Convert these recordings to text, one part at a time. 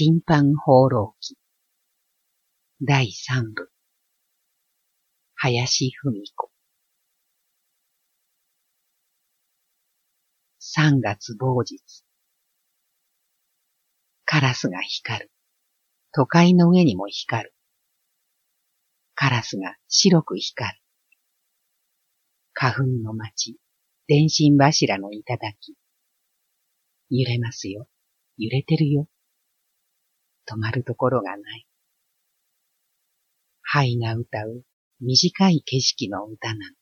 審判放浪記第三部林文子三月某日カラスが光る。都会の上にも光る。カラスが白く光る。花粉の街、電信柱の頂き。揺れますよ。揺れてるよ。止まるところがない。灰が歌う短い景色の歌なの。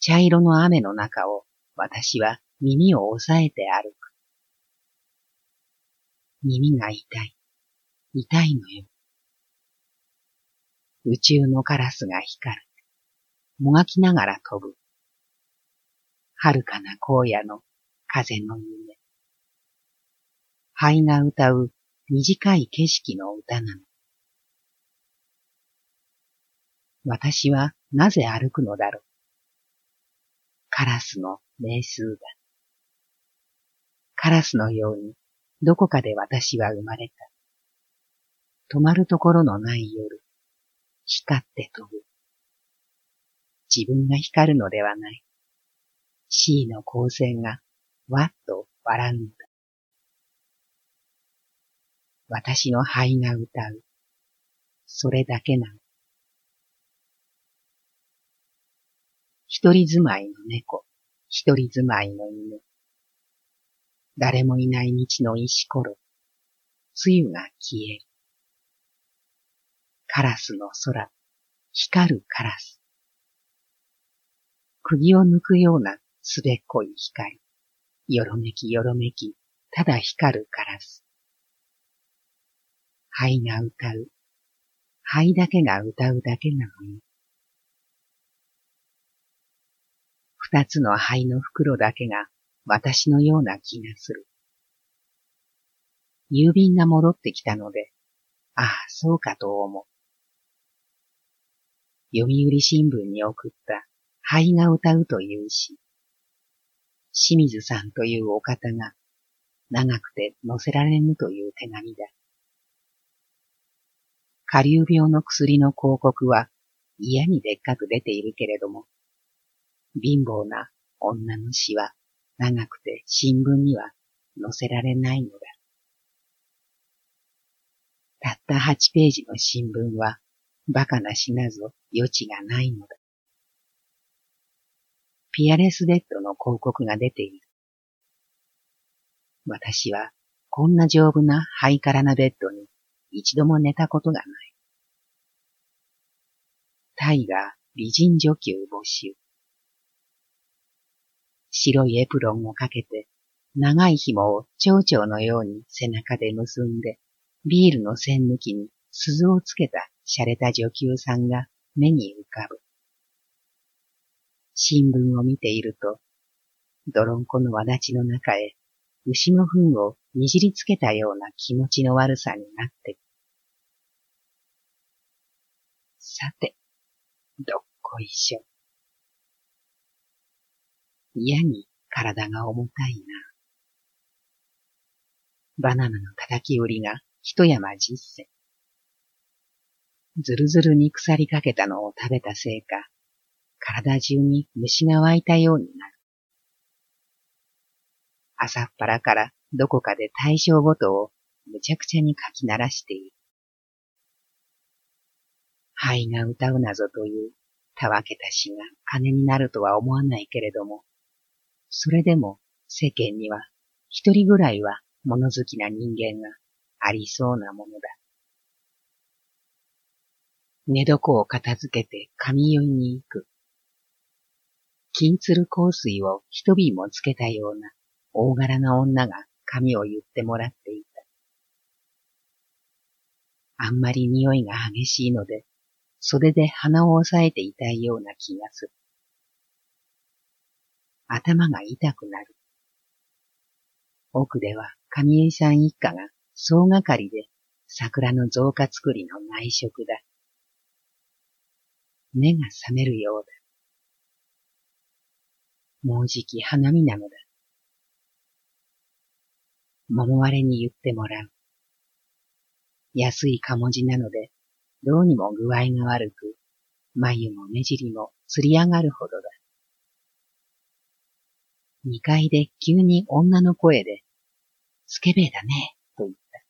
茶色の雨の中を私は耳を押さえて歩く。耳が痛い。痛いのよ。宇宙のカラスが光る。もがきながら飛ぶ。遥かな荒野の風の夢。灰が歌う短い景色の歌なの。私はなぜ歩くのだろう。カラスの名数だ。カラスのようにどこかで私は生まれた。止まるところのない夜、光って飛ぶ。自分が光るのではない。C の光線がわっと笑う。私の肺が歌う。それだけなの。一人住まいの猫、一人住まいの犬。誰もいない道の石ころ、梅雨が消える。カラスの空、光るカラス。釘を抜くようなすべっこい光。よろめきよろめき、ただ光るカラス。灰が歌う。灰だけが歌うだけなのに。二つの灰の袋だけが私のような気がする。郵便が戻ってきたので、ああ、そうかと思う。読売新聞に送った灰が歌うというし、清水さんというお方が長くて載せられぬという手紙だ。下流病の薬の広告は嫌にでっかく出ているけれども、貧乏な女の死は長くて新聞には載せられないのだ。たった8ページの新聞は馬鹿な死なぞ余地がないのだ。ピアレスベッドの広告が出ている。私はこんな丈夫なハイカラなベッドに一度も寝たことがない。タイガー美人女給募集。白いエプロンをかけて、長い紐を蝶々のように背中で結んで、ビールの栓抜きに鈴をつけた洒落た女給さんが目に浮かぶ。新聞を見ていると、泥んこのわだちの中へ牛の糞をにじりつけたような気持ちの悪さになってく。さて、どっこいしょ。嫌に体が重たいな。バナナの叩き売りが一山十世。ずるずるに腐りかけたのを食べたせいか、体中に虫が湧いたようになる。朝っぱらからどこかで対象ごとをむちゃくちゃに書き鳴らしている。灰が歌うなぞというたわけた詩が金になるとは思わないけれども、それでも世間には一人ぐらいは物好きな人間がありそうなものだ。寝床を片付けて髪酔いに行く。金鶴香水を一瓶もつけたような大柄な女が髪を言ってもらっていた。あんまり匂いが激しいので、袖で鼻を押さえていたいような気がする。頭が痛くなる。奥では上江さん一家が総がかりで桜の増加作りの内職だ。目が覚めるようだ。もうじき花見なのだ。桃割れに言ってもらう。安いかもじなので、どうにも具合が悪く、眉も目尻もつり上がるほどだ。二階で急に女の声で、スケベだね、と言った。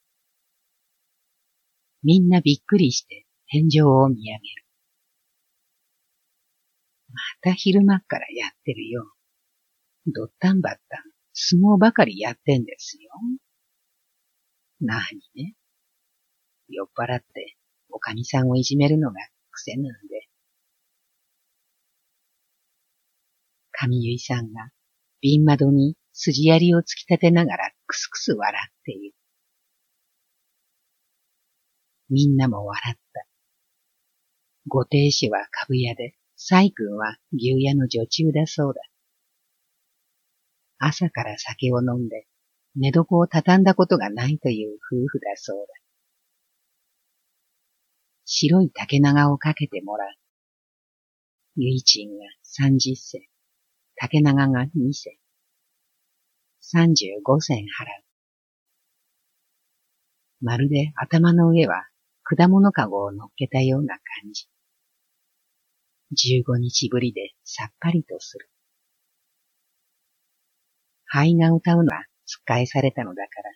みんなびっくりして天井を見上げる。また昼間っからやってるよ。どったんばったん、相撲ばかりやってんですよ。なにね？酔っ払って、おかみさんをいじめるのが癖なんで。上結さんが、瓶窓に筋槍を突き立てながらクスクス笑っている。みんなも笑った。ご亭主は株屋で、細君は牛屋の女中だそうだ。朝から酒を飲んで、寝床を畳んだことがないという夫婦だそうだ。白い竹長をかけてもらう。ゆいちんが三十銭、竹長が二銭、三十五銭払う。まるで頭の上は果物かごを乗っけたような感じ。十五日ぶりでさっぱりとする。灰が歌うのは突っ返されたのだから、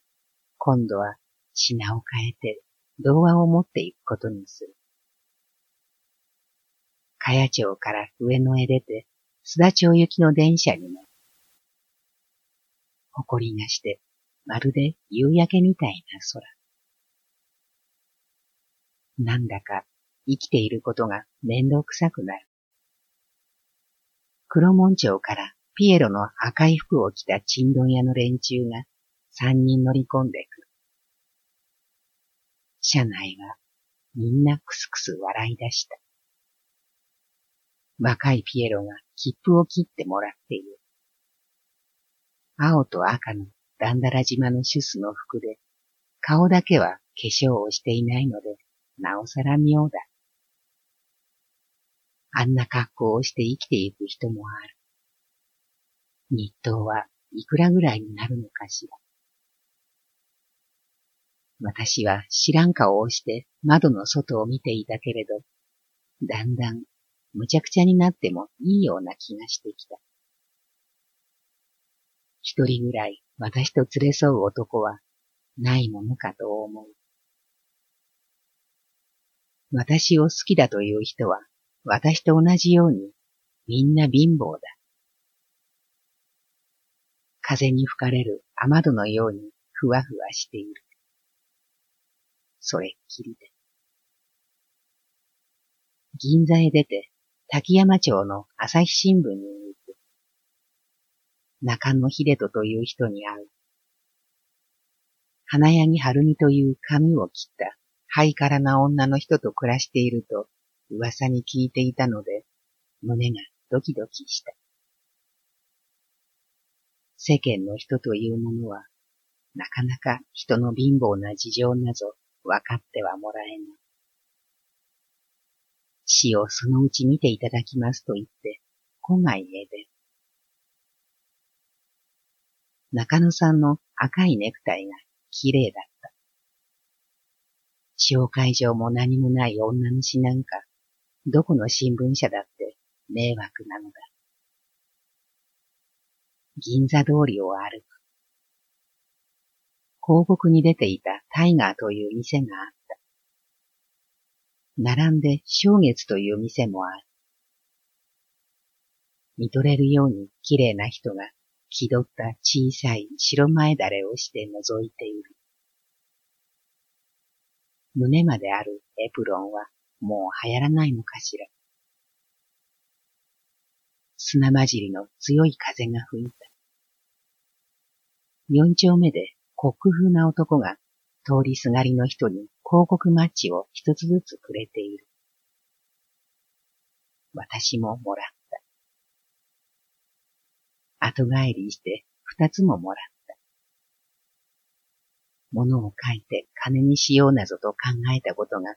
今度は品を変えて童話を持っていくことにする。かや町から上野へ出て、須田町行きの電車に乗る。誇りがして、まるで夕焼けみたいな空。なんだか生きていることが面倒くさくなる。黒門町からピエロの赤い服を着たチンドン屋の連中が三人乗り込んでくる。車内はみんなクスクス笑い出した。若いピエロが切符を切ってもらっている。青と赤のダンダラ島のシュスの服で、顔だけは化粧をしていないので、なおさら妙だ。あんな格好をして生きていく人もある。日当はいくらぐらいになるのかしら。私は知らん顔をして窓の外を見ていたけれど、だんだんむちゃくちゃになってもいいような気がしてきた。一人ぐらい私と連れ添う男はないものかと思う。私を好きだという人は私と同じようにみんな貧乏だ。風に吹かれる雨戸のようにふわふわしている。それっきりで。銀座へ出て滝山町の朝日新聞に行く。中野秀人という人に会う。花柳春美という髪を切ったハイカラな女の人と暮らしていると噂に聞いていたので、胸がドキドキした。世間の人というものは、なかなか人の貧乏な事情なぞ分かってはもらえない。死をそのうち見ていただきますと言って、郊外へ出る。中野さんの赤いネクタイが綺麗だった。紹介状も何もない女主なんか、どこの新聞社だって迷惑なのだ。銀座通りを歩く。広告に出ていたタイガーという店があった。並んで正月という店もある。見とれるように綺麗な人が気取った小さい白前だれをして覗いている。胸まであるエプロンはもう流行らないのかしら。砂混じりの強い風が吹いた。四丁目でコック風な男が通りすがりの人に広告マッチを一つずつくれている。私ももらった。後帰りして二つももらった。物を書いて金にしようなぞと考えたことが、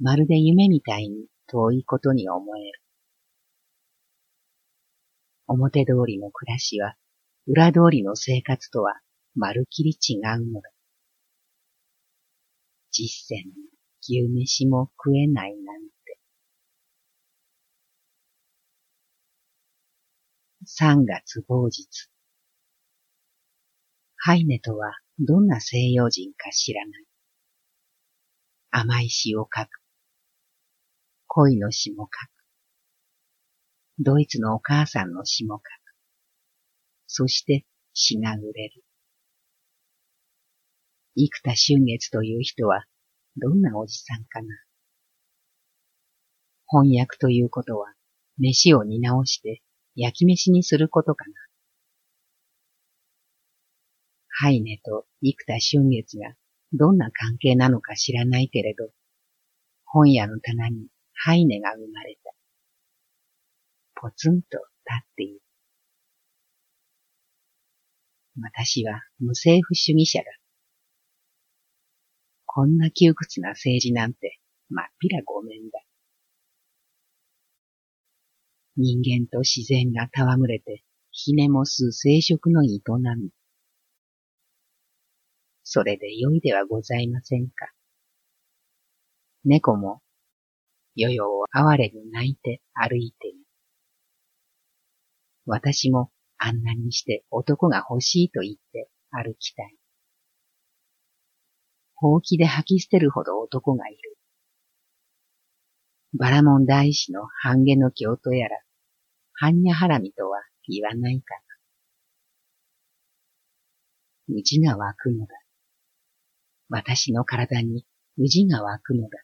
まるで夢みたいに遠いことに思える。表通りの暮らしは裏通りの生活とはまるきり違うのだ。実践牛飯も食えないなんて。三月某日。ハイネとはどんな西洋人か知らない。甘い詩を書く。恋の詩も書く。ドイツのお母さんの詩も書く。そして詩が売れる。生田春月という人はどんなおじさんかな。翻訳ということは飯を煮直して焼き飯にすることかな。ハイネと生田春月がどんな関係なのか知らないけれど、本屋の棚にハイネが生まれた。ポツンと立っている。私は無政府主義者だ。こんな窮屈な政治なんて、まっぴらごめんだ。人間と自然が戯れて、ひねもす生殖の営み。それで良いではございませんか。猫も、よよを哀れに泣いて歩いている。私もあんなにして男が欲しいと言って歩きたい。ほうきで吐き捨てるほど男がいる。バラモン大師の半下の京都やら、般若ハラミとは言わないかな。うじが湧くのだ。私の体にうじが湧くのだ。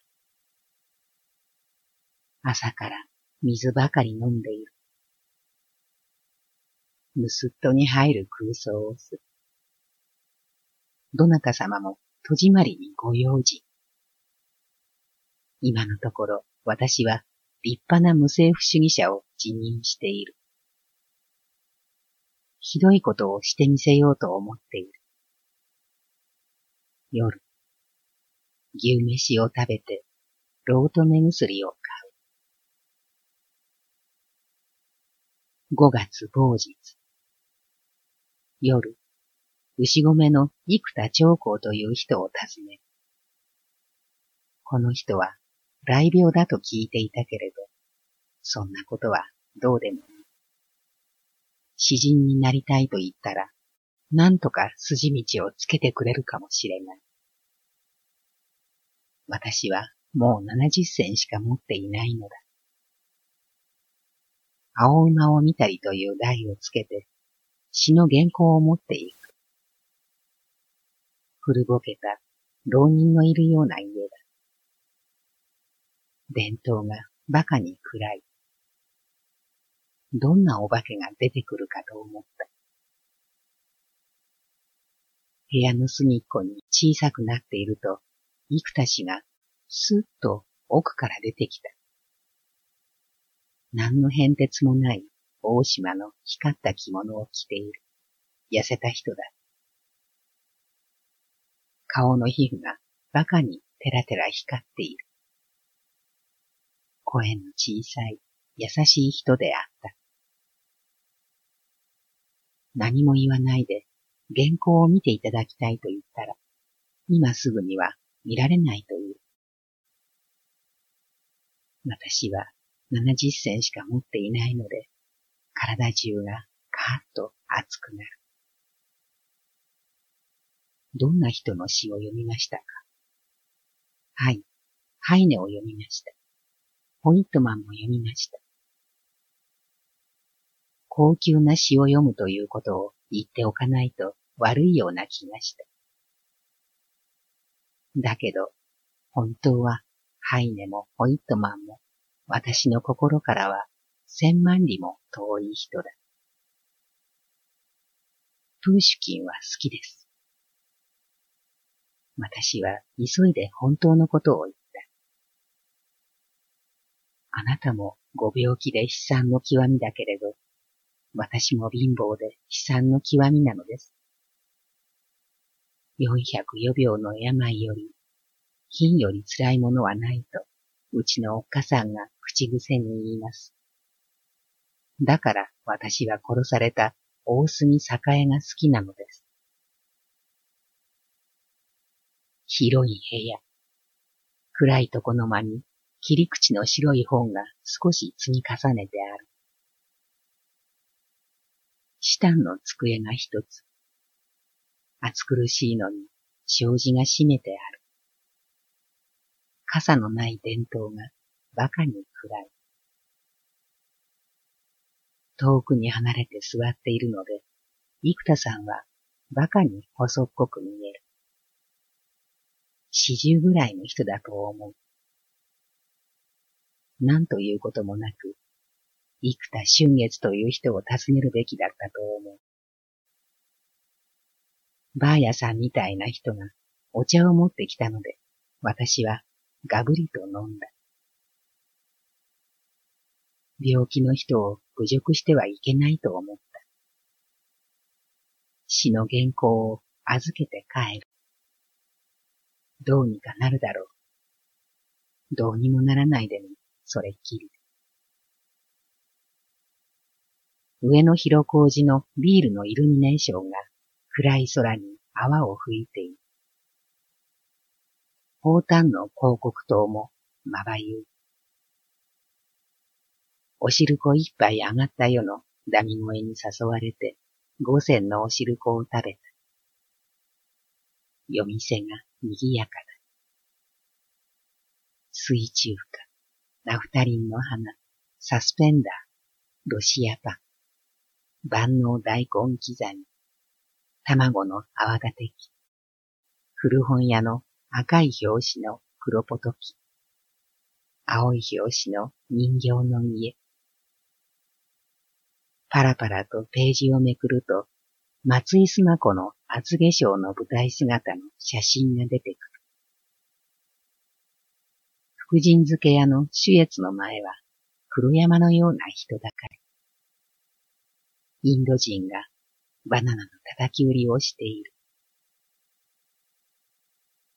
朝から水ばかり飲んでいる。ぬすっとに入る空想をする。どなた様も戸締まりにご用心。今のところ私は立派な無政府主義者を辞任している。ひどいことをしてみせようと思っている。夜、牛飯を食べて、ロート目薬を買う。五月某日。夜、牛込の生田長光という人を訪ねこの人は雷病だと聞いていたけれど、そんなことはどうでもいい。詩人になりたいと言ったら、なんとか筋道をつけてくれるかもしれない。私はもう七十銭しか持っていないのだ。青馬を見たりという題をつけて、詩の原稿を持っていく。古ぼけた浪人のいるような家だ。伝統が馬鹿に暗い。どんなお化けが出てくるかと思った。部屋の隅っこに小さくなっていると、幾田氏がスッと奥から出てきた。何の変哲もない大島の光った着物を着ている。痩せた人だ。顔の皮膚が馬鹿にテラテラ光っている。声の小さい、優しい人であった。何も言わないで原稿を見ていただきたいと言ったら、今すぐには見られないという。私は70銭しか持っていないので、体中がカーッと熱くなる。どんな人の詩を読みましたか？はい。ハイネを読みました。ホイットマンも読みました。高級な詩を読むということを言っておかないと悪いような気がした。だけど、本当はハイネもホイットマンも私の心からは千万里も遠い人だ。プーシュキンは好きです。私は急いで本当のことを言った。あなたもご病気で悲惨の極みだけれど、私も貧乏で悲惨の極みなのです。四百余秒の病より、貧より辛いものはないと、うちのおっかさんが口癖に言います。だから私は殺された大杉栄が好きなのです。広い部屋。暗い床の間に切り口の白い本が少し積み重ねてある。下の机が一つ。暑苦しいのに障子が閉めてある。傘のない伝統が馬鹿に暗い。遠くに離れて座っているので、生田さんは馬鹿に細っこく見える。四十ぐらいの人だと思う。何ということもなく、生田春月という人を訪ねるべきだったと思う。バーヤさんみたいな人がお茶を持ってきたので、私はがぶりと飲んだ。病気の人を侮辱してはいけないと思った。死の原稿を預けて帰る。どうにかなるだろう。どうにもならないでも、それっきり。上野広小路のビールのイルミネーションが暗い空に泡を吹いている。宝丹の広告塔もまばゆい。お汁粉一杯上がった夜のダミ声に誘われて五千のお汁粉を食べた。夜店が賑やかだ。水中花、ナフタリンの花、サスペンダー、ロシアパン、万能大根刻み、卵の泡立て器、古本屋の赤い表紙の黒ポトキ、青い表紙の人形の家、パラパラとページをめくると、松井須磨子の厚化粧の舞台姿の写真が出てくる。福神漬け屋の主越の前は黒山のような人だかり。インド人がバナナの叩き売りをしている。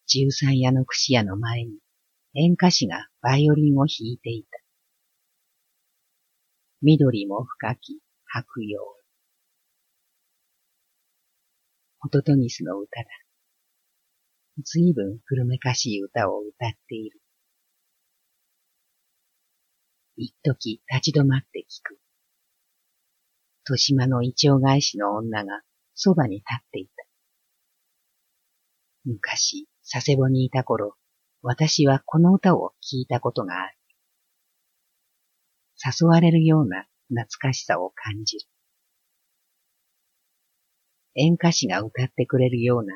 十三屋の串屋の前に演歌師がバイオリンを弾いていた。緑も深き白葉。ホトトニスの歌だ。ずいぶん古めかしい歌を歌っている。一時立ち止まって聞く。豊島の一丁返しの女がそばに立っていた。昔、佐世保にいた頃、私はこの歌を聞いたことがある。誘われるような懐かしさを感じる。演歌詞が歌ってくれるような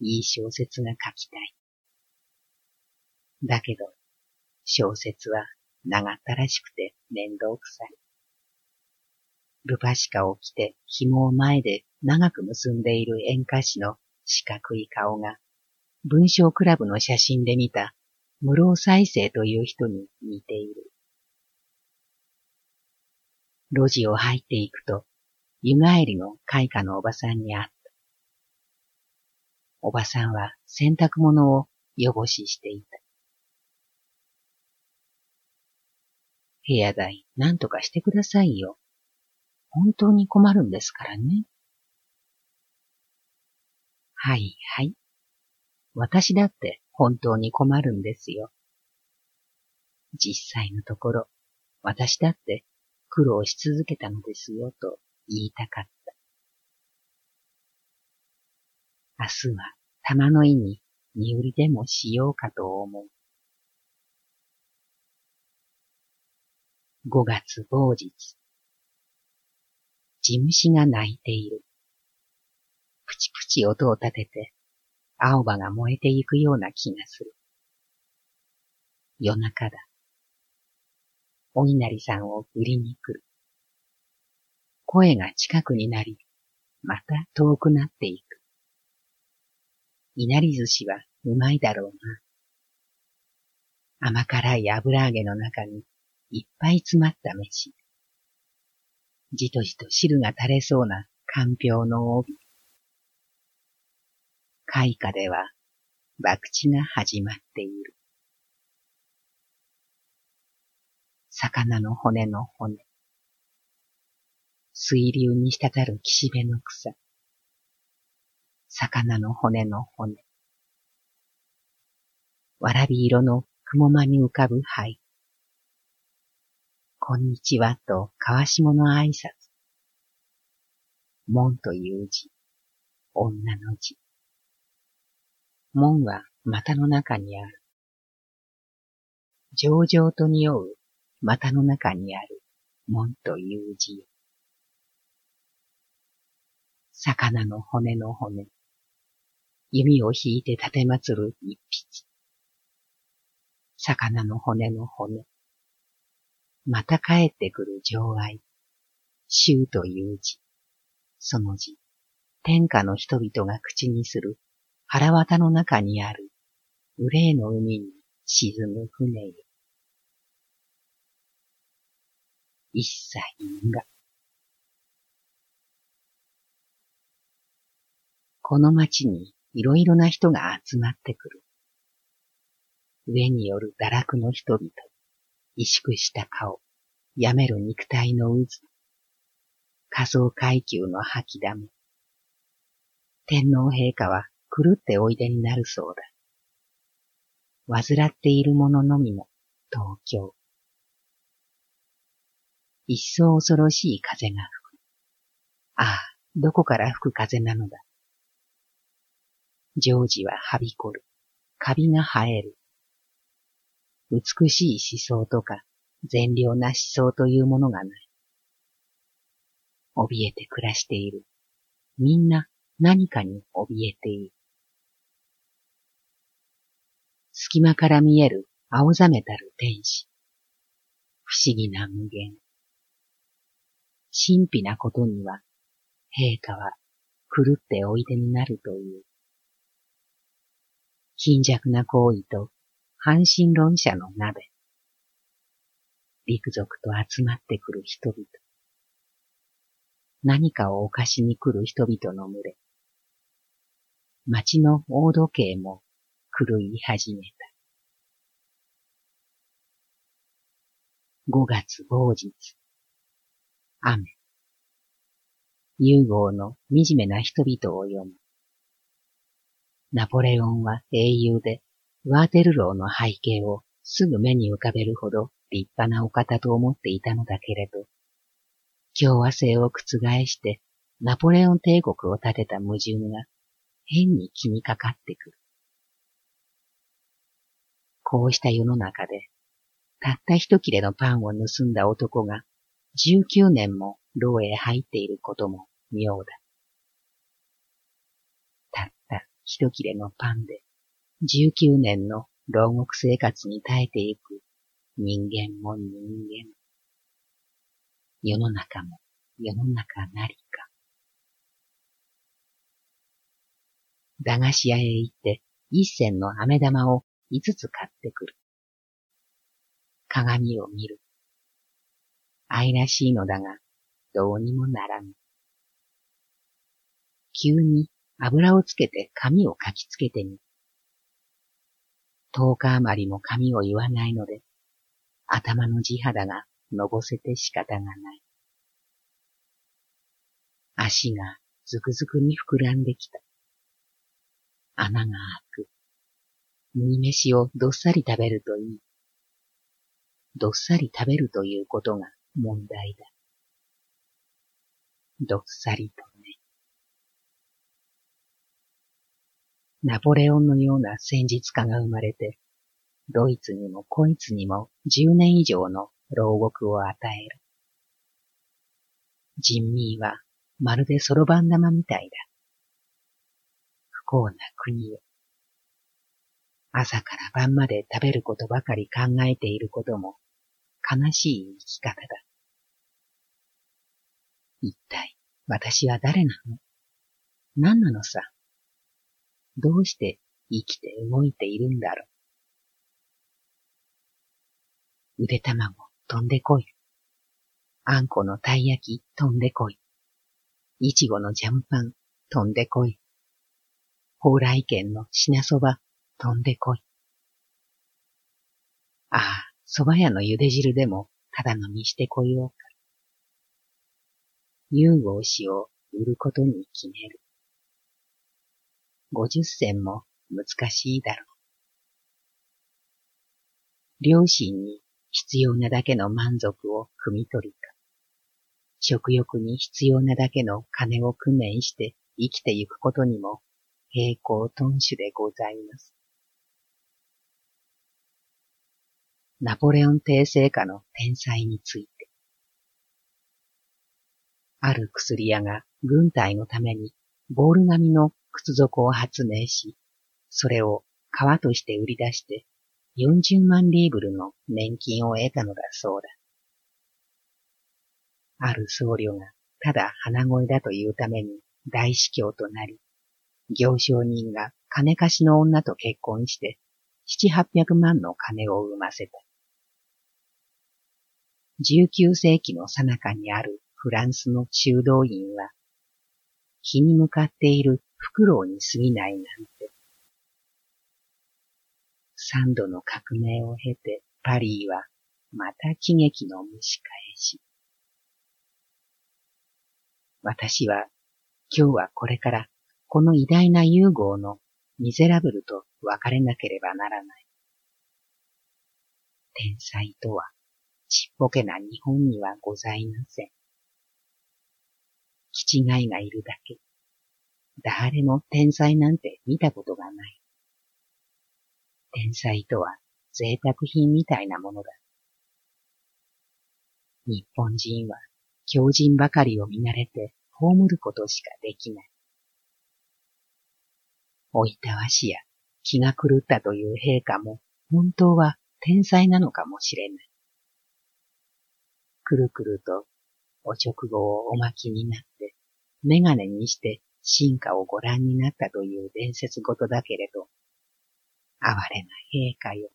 いい小説が書きたい。だけど、小説は長ったらしくて面倒くさい。ルパシカを着て紐を前で長く結んでいる演歌師の四角い顔が、文章クラブの写真で見た室尾再生という人に似ている。路地を入っていくと、湯帰りの開花のおばさんに会った。おばさんは洗濯物を汚ししていた。部屋代何とかしてくださいよ。本当に困るんですからね。はいはい。私だって本当に困るんですよ。実際のところ、私だって苦労し続けたのですよと言いたかった。明日は玉の井に身売りでもしようかと思う。五月某日。地虫が鳴いている。プチプチ音を立てて、青葉が燃えていくような気がする。夜中だ。お稲荷さんを売りに来る。声が近くになり、また遠くなっていく。稲荷寿司はうまいだろうな。甘辛い油揚げの中にいっぱい詰まった飯。じとじと汁が垂れそうなかんぴょうの帯。開花では、博打が始まっている。魚の骨の骨。水流に滴る岸辺の草。魚の骨の骨。わらび色の雲間に浮かぶ灰。こんにちはと川下の挨拶。門という字、女の字。門は股の中にある。上々と匂う股の中にある門という字よ。魚の骨の骨。弓を引いて立てまつる一筆。魚の骨の骨。また帰ってくる情愛。衆という字。その字。天下の人々が口にする腹渡の中にある憂いの海に沈む船よ。一切因果。この町にいろいろな人が集まってくる。上による堕落の人々、萎縮した顔、やめる肉体の渦、仮想階級の吐きだめ。天皇陛下は狂っておいでになるそうだ。患っている者のみの東京。一層恐ろしい風が吹く。ああ、どこから吹く風なのだ。常時ははびこる。カビが生える。美しい思想とか、善良な思想というものがない。怯えて暮らしている。みんな何かに怯えている。隙間から見える青ざめたる天使。不思議な無限。神秘なことには、陛下は狂っておいでになるという。貧弱な行為と半神論者の鍋。陸族と集まってくる人々。何かを犯しに来る人々の群れ。町の大時計も狂い始めた。五月某日。雨。融合の惨めな人々を読む。ナポレオンは英雄で、ワーテルローの背景をすぐ目に浮かべるほど立派なお方と思っていたのだけれど、共和制を覆してナポレオン帝国を建てた矛盾が変に気にかかってくる。こうした世の中で、たった一切れのパンを盗んだ男が19年も牢へ入っていることも妙だ。たった一切れのパンで、19年の牢獄生活に耐えていく人間も人間。世の中も世の中なりか。駄菓子屋へ行って一銭の飴玉を五つ買ってくる。鏡を見る。愛らしいのだが、どうにもならぬ。急に油をつけて髪をかきつけてみ。十日余りも髪を言わないので、頭の地肌がのぼせて仕方がない。足がずくずくに膨らんできた。穴が開く。麦飯をどっさり食べるといい。どっさり食べるということが問題だ。どっさりとねナポレオンのような戦術家が生まれて、ドイツにもこいつにも10年以上の牢獄を与える。人民はまるでそろばん玉みたいだ。不幸な国よ。朝から晩まで食べることばかり考えていることも悲しい生き方だ。一体私は誰なの？何なのさ？どうして生きて動いているんだろう？腕卵飛んでこい。あんこのたい焼き飛んでこい。いちごのジャムパン飛んでこい。蓬莱県の品そば飛んでこい。ああ、蕎麦屋の茹で汁でもただ飲みしてこようか。融合しを売ることに決める。五十銭も難しいだろう。両親に必要なだけの満足を汲み取りか、食欲に必要なだけの金を工面して生きてゆくことにも平行頓種でございます。ナポレオン帝政下の天才について。ある薬屋が軍隊のためにボール並みの靴底を発明し、それを革として売り出して40万リーブルの年金を得たのだそうだ。ある僧侶がただ鼻声だというために大司教となり、行商人が金貸しの女と結婚して七八百万の金を生ませた。19世紀の最中にあるフランスの修道院は、日に向かっているフクロウに過ぎないなんて。三度の革命を経てパリーはまた喜劇の蒸し返し。私は今日はこれからこの偉大な融合のミゼラブルと別れなければならない。天才とはちっぽけな日本にはございません。気違いがいるだけ。誰も天才なんて見たことがない。天才とは贅沢品みたいなものだ。日本人は強人ばかりを見慣れて葬ることしかできない。おいたわしや気が狂ったという陛下も本当は天才なのかもしれない。くるくるとお直後をお巻きになって、メガネにして進化をご覧になったという伝説ごとだけれど、哀れな陛下よ。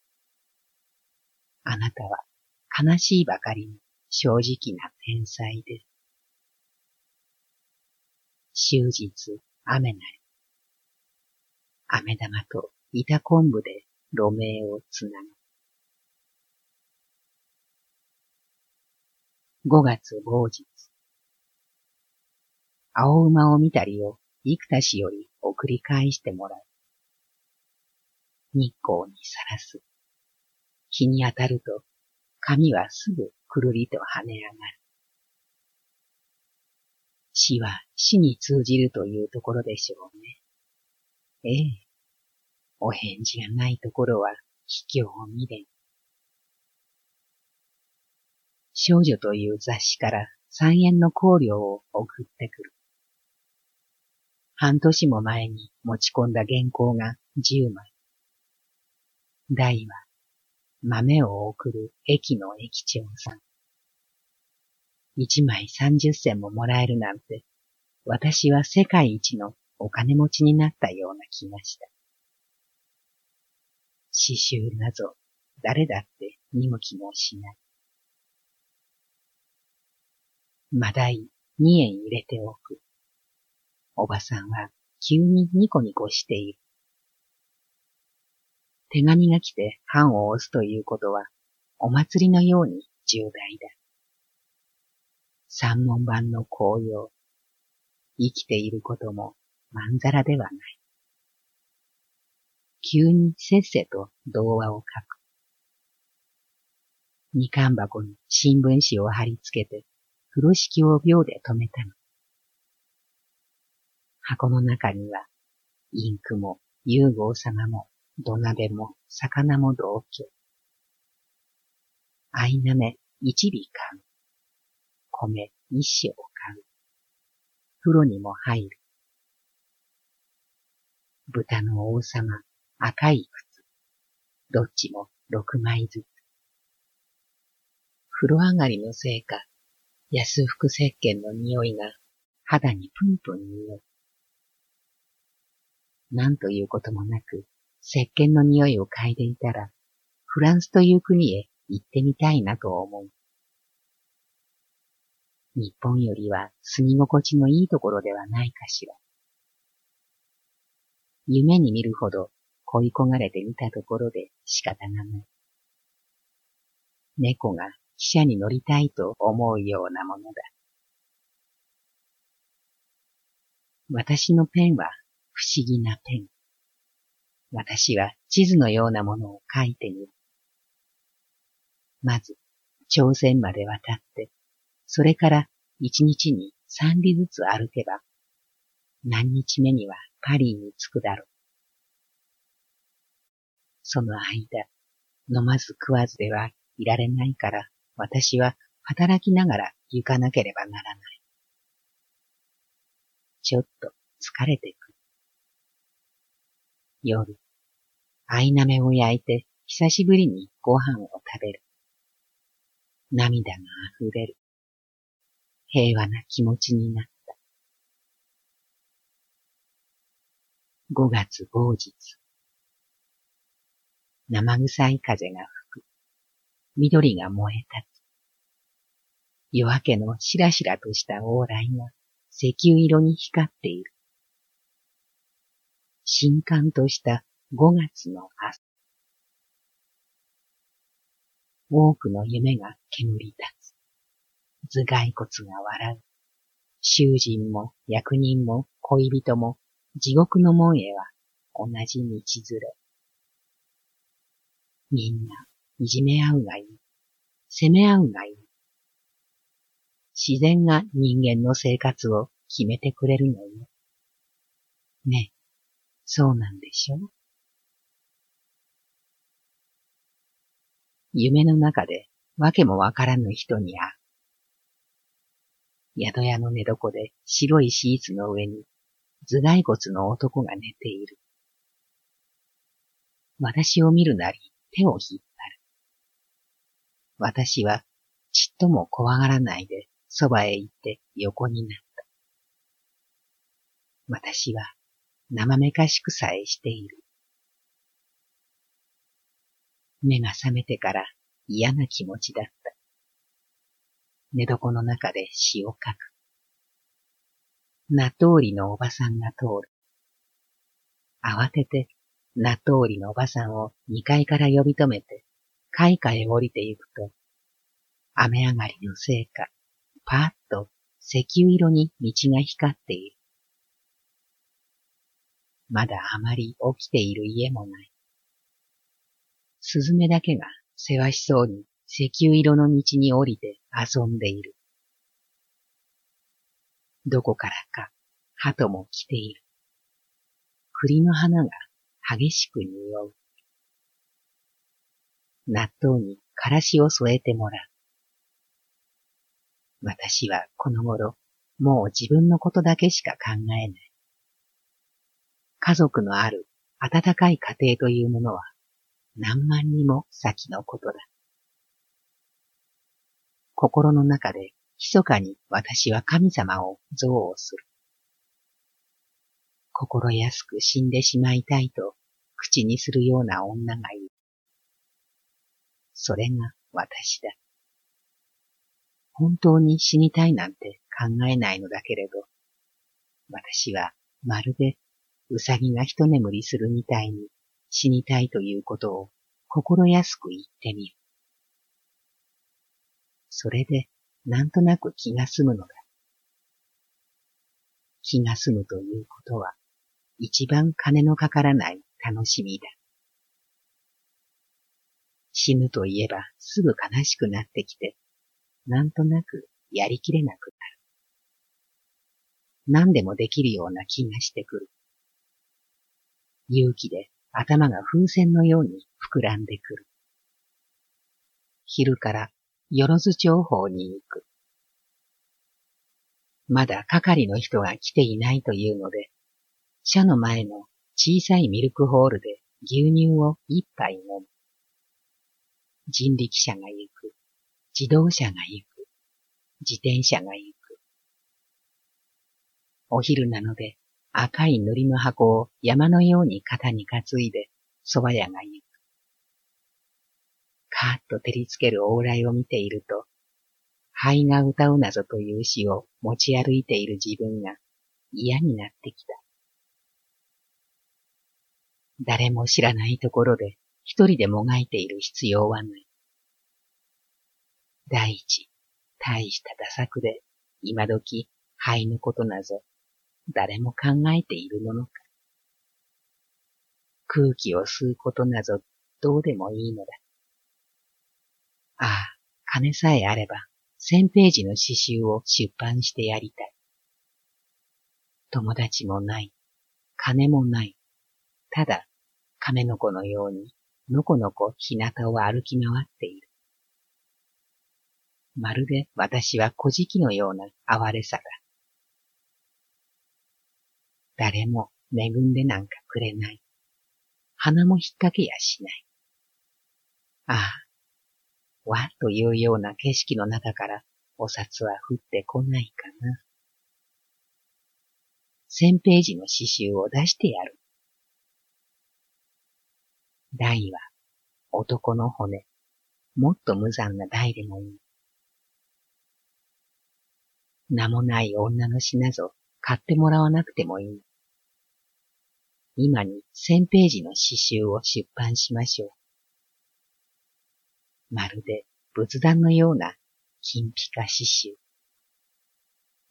あなたは悲しいばかりに正直な天才です。終日雨なり。飴玉と板昆布で路名をつなぐ。五月某日。青馬を見たりを幾多しより送り返してもらう。日光にさらす。日に当たると髪はすぐくるりと跳ね上がる。死は死に通じるというところでしょうね。ええ。お返事がないところは卑怯を見れん。少女という雑誌から三円の香料を送ってくる。半年も前に持ち込んだ原稿が十枚。大は豆を送る駅の駅長さん。一枚三十銭ももらえるなんて、私は世界一のお金持ちになったような気がした。刺繍なぞ誰だって見向きもしない。まだい二円入れておく。おばさんは急にニコニコしている。手紙が来て版を押すということはお祭りのように重大だ。三門版の紅葉。生きていることもまんざらではない。急にせっせと童話を書く。二巻箱に新聞紙を貼り付けて、風呂敷を秒で止めたの。箱の中には、インクも、融合様も、土鍋も、魚も同居。アイナメ一尾買う。米一升買う。風呂にも入る。豚の王様、赤い靴。どっちも六枚ずつ。風呂上がりのせいか、安福石鹸の匂いが肌にプンプン匂う。なんということもなく、石鹸の匂いを嗅いでいたら、フランスという国へ行ってみたいなと思う。日本よりは住み心地のいいところではないかしら。夢に見るほど恋焦がれてみたところで仕方がない。猫が汽車に乗りたいと思うようなものだ。私のペンは不思議なペン。私は地図のようなものを書いてみる。まず、朝鮮まで渡って、それから一日に三里ずつ歩けば、何日目にはパリに着くだろう。その間、飲まず食わずではいられないから、私は働きながら行かなければならない。ちょっと疲れてくる。夜、アイナメを焼いて久しぶりにご飯を食べる。涙が溢れる。平和な気持ちになった。五月某日。生臭い風が吹く。緑が燃え立つ。夜明けのしらしらとした往来が石油色に光っている。新刊とした五月の朝。多くの夢が煙立つ。頭蓋骨が笑う。囚人も役人も恋人も地獄の門へは同じ道連れ。みんないじめ合うがいい。責め合うがいい。自然が人間の生活を決めてくれるのよ。ねえ、そうなんでしょ？夢の中でわけもわからぬ人に会う。宿屋の寝床で白いシーツの上に頭蓋骨の男が寝ている。私を見るなり手を引っ張る。私はちっとも怖がらないでそばへ行って横になった。私は生めかしくさえしている。目が覚めてから嫌な気持ちだった。寝床の中で詩を書く。名通りのおばさんが通る。慌てて名通りのおばさんを二階から呼び止めて、階下へ降りて行くと、雨上がりのせいか、パーッと石油色に道が光っている。まだあまり起きている家もない。スズメだけがせわしそうに石油色の道に降りて遊んでいる。どこからか鳩も来ている。栗の花が激しく匂う。納豆にからしを添えてもらう。私はこの頃、もう自分のことだけしか考えない。家族のある温かい家庭というものは何万にも先のことだ。心の中で密かに私は神様を憎悪する。心安く死んでしまいたいと口にするような女がいる。それが私だ。本当に死にたいなんて考えないのだけれど、私はまるでうさぎが一眠りするみたいに死にたいということを心安く言ってみる。それでなんとなく気が済むのだ。気が済むということは一番金のかからない楽しみだ。死ぬといえばすぐ悲しくなってきて、なんとなくやりきれなくなる。何でもできるような気がしてくる。勇気で頭が風船のように膨らんでくる。昼からよろず情報に行く。まだ係の人が来ていないというので、車の前の小さいミルクホールで牛乳を一杯飲む。人力車が行く。自動車が行く。自転車が行く。お昼なので赤い塗りの箱を山のように肩に担いで蕎麦屋が行く。カーッと照りつける往来を見ていると、灰が歌うなぞという詩を持ち歩いている自分が嫌になってきた。誰も知らないところで一人でもがいている必要はない。第一、大した打作で、今時、灰のことなぞ誰も考えているものか。空気を吸うことなぞどうでもいいのだ。ああ、金さえあれば、千ページの詩集を出版してやりたい。友達もない。金もない。ただ、亀の子のように、のこのこ日向を歩き回っている。まるで私は小敷のような哀れさだ。誰も恵んでなんかくれない。鼻も引っ掛けやしない。ああ、わというような景色の中からお札は降ってこないかな。千ページの詩集を出してやる。大は男の骨、もっと無残な大でもいい。名もない女の詩なぞ買ってもらわなくてもいい。今に千ページの詩集を出版しましょう。まるで仏壇のような金ピカ詩集。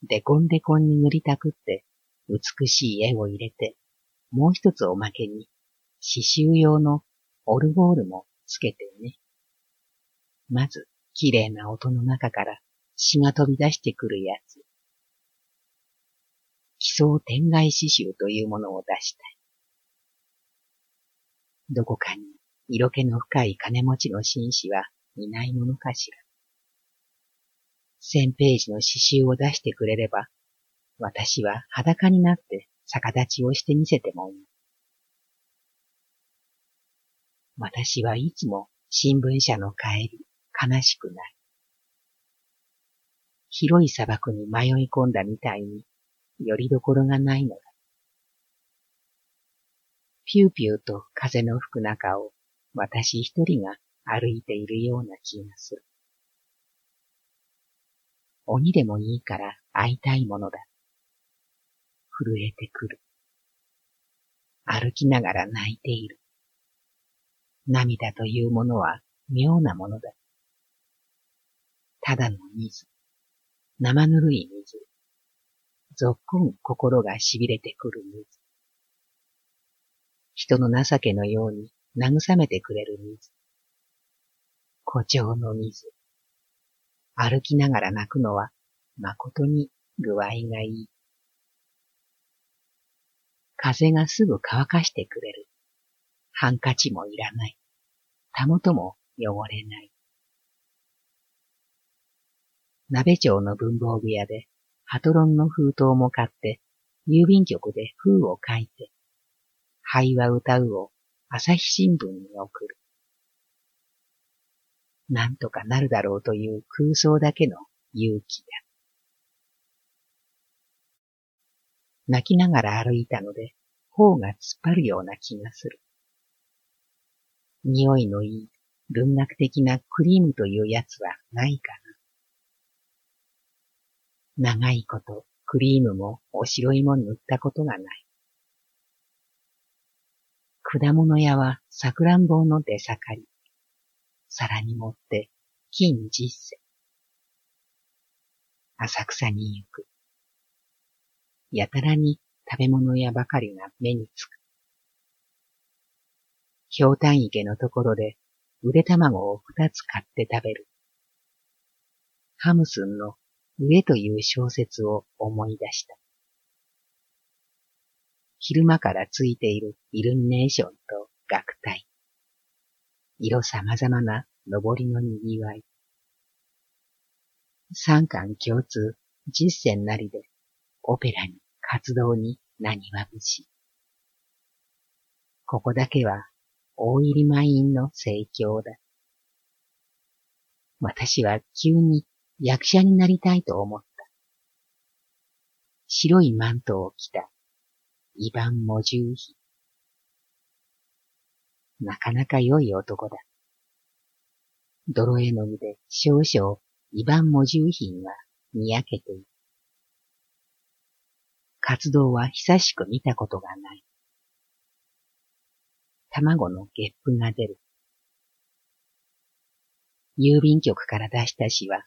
デコンデコンに塗りたくって美しい絵を入れて、もう一つおまけに詩集用のオルゴールもつけてね。まず、綺麗な音の中から詩が飛び出してくるやつ。奇想天外詩集というものを出したい。どこかに色気の深い金持ちの紳士はいないものかしら。千ページの詩集を出してくれれば、私は裸になって逆立ちをしてみせてもいい。私はいつも新聞社の帰り、悲しくない。広い砂漠に迷い込んだみたいに、よりどころがないのだ。ピューピューと風の吹く中を私一人が歩いているような気がする。鬼でもいいから会いたいものだ。震えてくる。歩きながら泣いている。涙というものは妙なものだ。ただの水。生ぬるい水。ぞっこん心が痺れてくる水。人の情けのように慰めてくれる水。誇張の水。歩きながら泣くのは誠に具合がいい。風がすぐ乾かしてくれる。ハンカチもいらない。たもとも汚れない。鍋町の文房具屋で、ハトロンの封筒も買って、郵便局で封を書いて、灰は歌うを朝日新聞に送る。なんとかなるだろうという空想だけの勇気だ。泣きながら歩いたので、頬が突っ張るような気がする。匂いのいい文学的なクリームというやつはないかな。長いことクリームもお白いも塗ったことがない。果物屋はさくらんぼの出盛り。皿に盛って金十世。浅草に行く。やたらに食べ物屋ばかりが目につく。ひょうたん池のところで、うで卵を二つ買って食べる。ハムスンの上という小説を思い出した。昼間からついているイルミネーションと楽隊。色様々な上りの賑わい。三巻共通、実践なりで、オペラに、活動に、何は節。ここだけは大入り満員の盛況だ。私は急に役者になりたいと思った。白いマントを着た、イバン・モジューヒ。なかなか良い男だ。泥絵の具で少々イバン・モジューヒンはにやけている。活動は久しく見たことがない。卵のゲップが出る。郵便局から出した詩は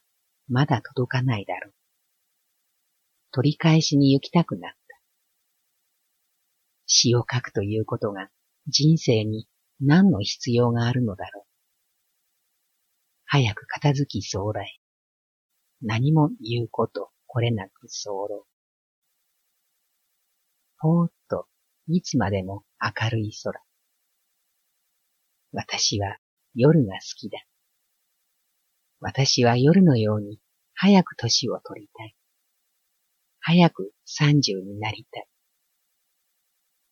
まだ届かないだろう。取り返しに行きたくなった。詩を書くということが人生に何の必要があるのだろう。早く片付きそう来。何も言うことこれなく候。ぽーっといつまでも明るい空。私は夜が好きだ。私は夜のように早く年を取りたい。早く三十になりたい。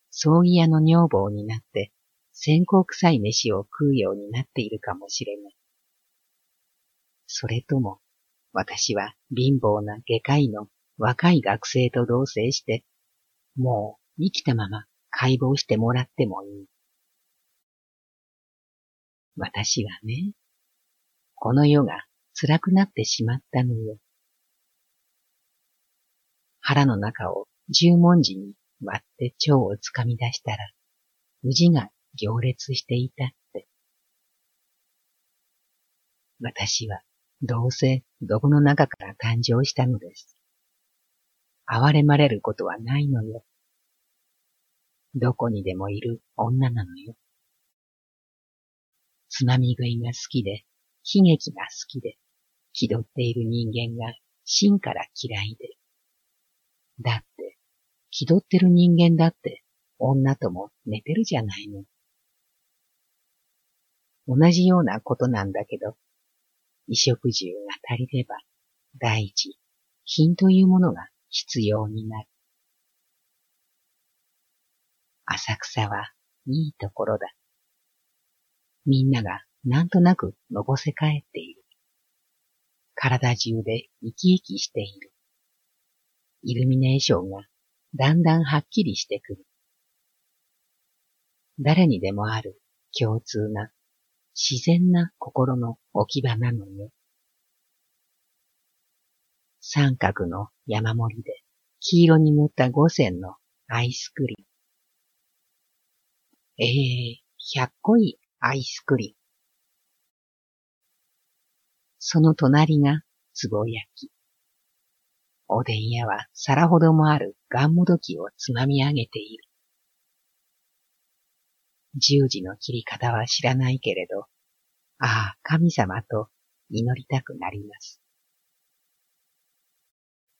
葬儀屋の女房になって線香臭い飯を食うようになっているかもしれない。それとも、私は貧乏な外科医の若い学生と同棲して、もう生きたまま解剖してもらってもいい。私はね、この世が辛くなってしまったのよ。腹の中を十文字に割って腸をつかみ出したら、宇治が行列していたって。私はどうせ毒の中から誕生したのです。哀れまれることはないのよ。どこにでもいる女なのよ。つまみ食いが好きで、悲劇が好きで、気取っている人間が真から嫌いで。だって、気取ってる人間だって女とも寝てるじゃないの。同じようなことなんだけど、衣食住が足りれば、第一、品というものが必要になる。浅草はいいところだ。みんながなんとなくのぼせかえっている。体中で生き生きしている。イルミネーションがだんだんはっきりしてくる。誰にでもある共通な自然な心の置き場なのよ。三角の山盛りで黄色に塗った五線のアイスクリーム。ええー、百個いアイスクリーム。その隣が壺焼き。おでん屋は皿ほどもあるガンモドキをつまみ上げている。十字の切り方は知らないけれど、ああ、神様と祈りたくなります。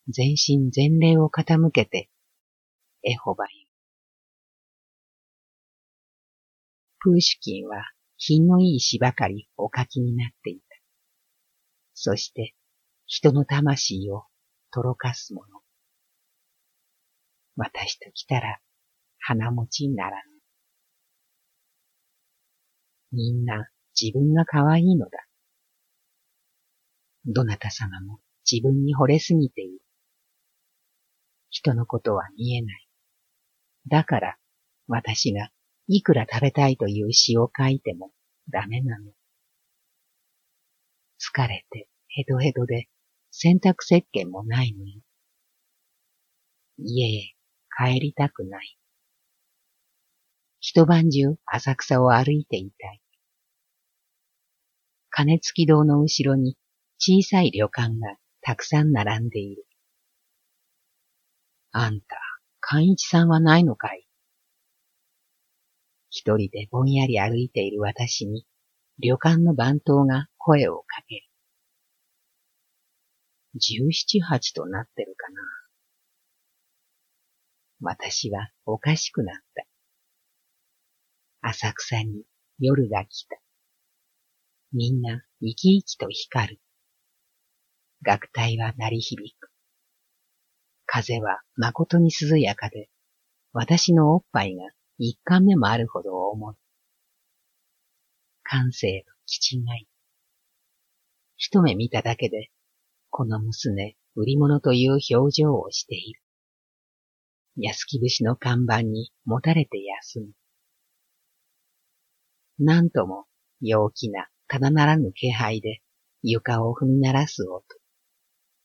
全身全霊を傾けて、エホバよ。プーシュキンは品のいい詩ばかりお書きになっていた。そして、人の魂をとろかすもの。私と来たら鼻持ちにならぬ。みんな自分が可愛いのだ。どなた様も自分に惚れすぎている。人のことは見えない。だから私がいくら食べたいという詩を書いてもダメなの。疲れてヘドヘドで洗濯石鹸もないのよ。家へ帰りたくない。一晩中浅草を歩いていたい。金付き堂の後ろに小さい旅館がたくさん並んでいる。あんた、寛一さんはないのかい？一人でぼんやり歩いている私に旅館の番頭が声をかける。十七八となってるかな。私はおかしくなった。浅草に夜が来た。みんな生き生きと光る。楽隊は鳴り響く。風は誠に涼やかで、私のおっぱいが一貫目もあるほど重い。感性の気違い。一目見ただけで、この娘、売り物という表情をしている。安木節の看板にもたれて休む。なんとも陽気なただならぬ気配で床を踏み鳴らす音。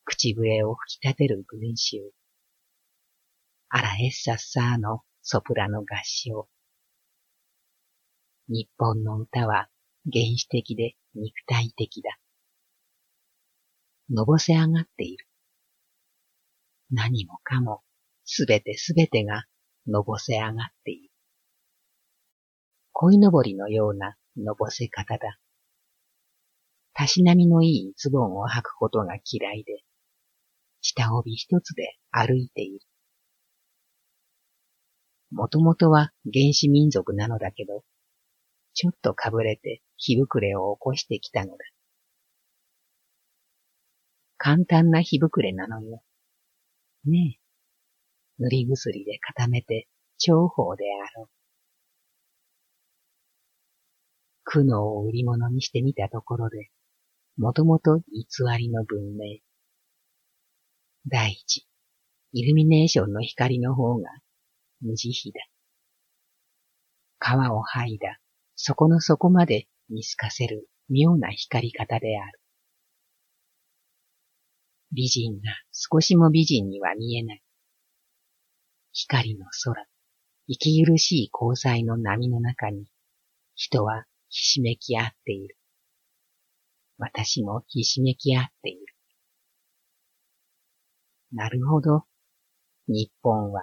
口笛を吹き立てる群衆。あらエッサッサーのソプラノ合唱。日本の歌は原始的で肉体的だ。のぼせ上がっている。何もかもすべてすべてがのぼせ上がっている。鯉のぼりのようなのぼせ方だ。たしなみのいいズボンを履くことが嫌いで、下帯一つで歩いている。もともとは原始民族なのだけど、ちょっとかぶれて火膨れを起こしてきたのだ。簡単な火膨れなのよ。ねえ。塗り薬で固めて重宝であろう。苦悩を売り物にしてみたところで、もともと偽りの文明。第一、イルミネーションの光の方が無慈悲だ。皮を剥いだ底の底まで見透かせる妙な光り方である。美人が少しも美人には見えない。光の空、息苦しい交際の波の中に、人はひしめき合っている。私もひしめき合っている。なるほど。日本は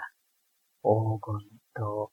黄金と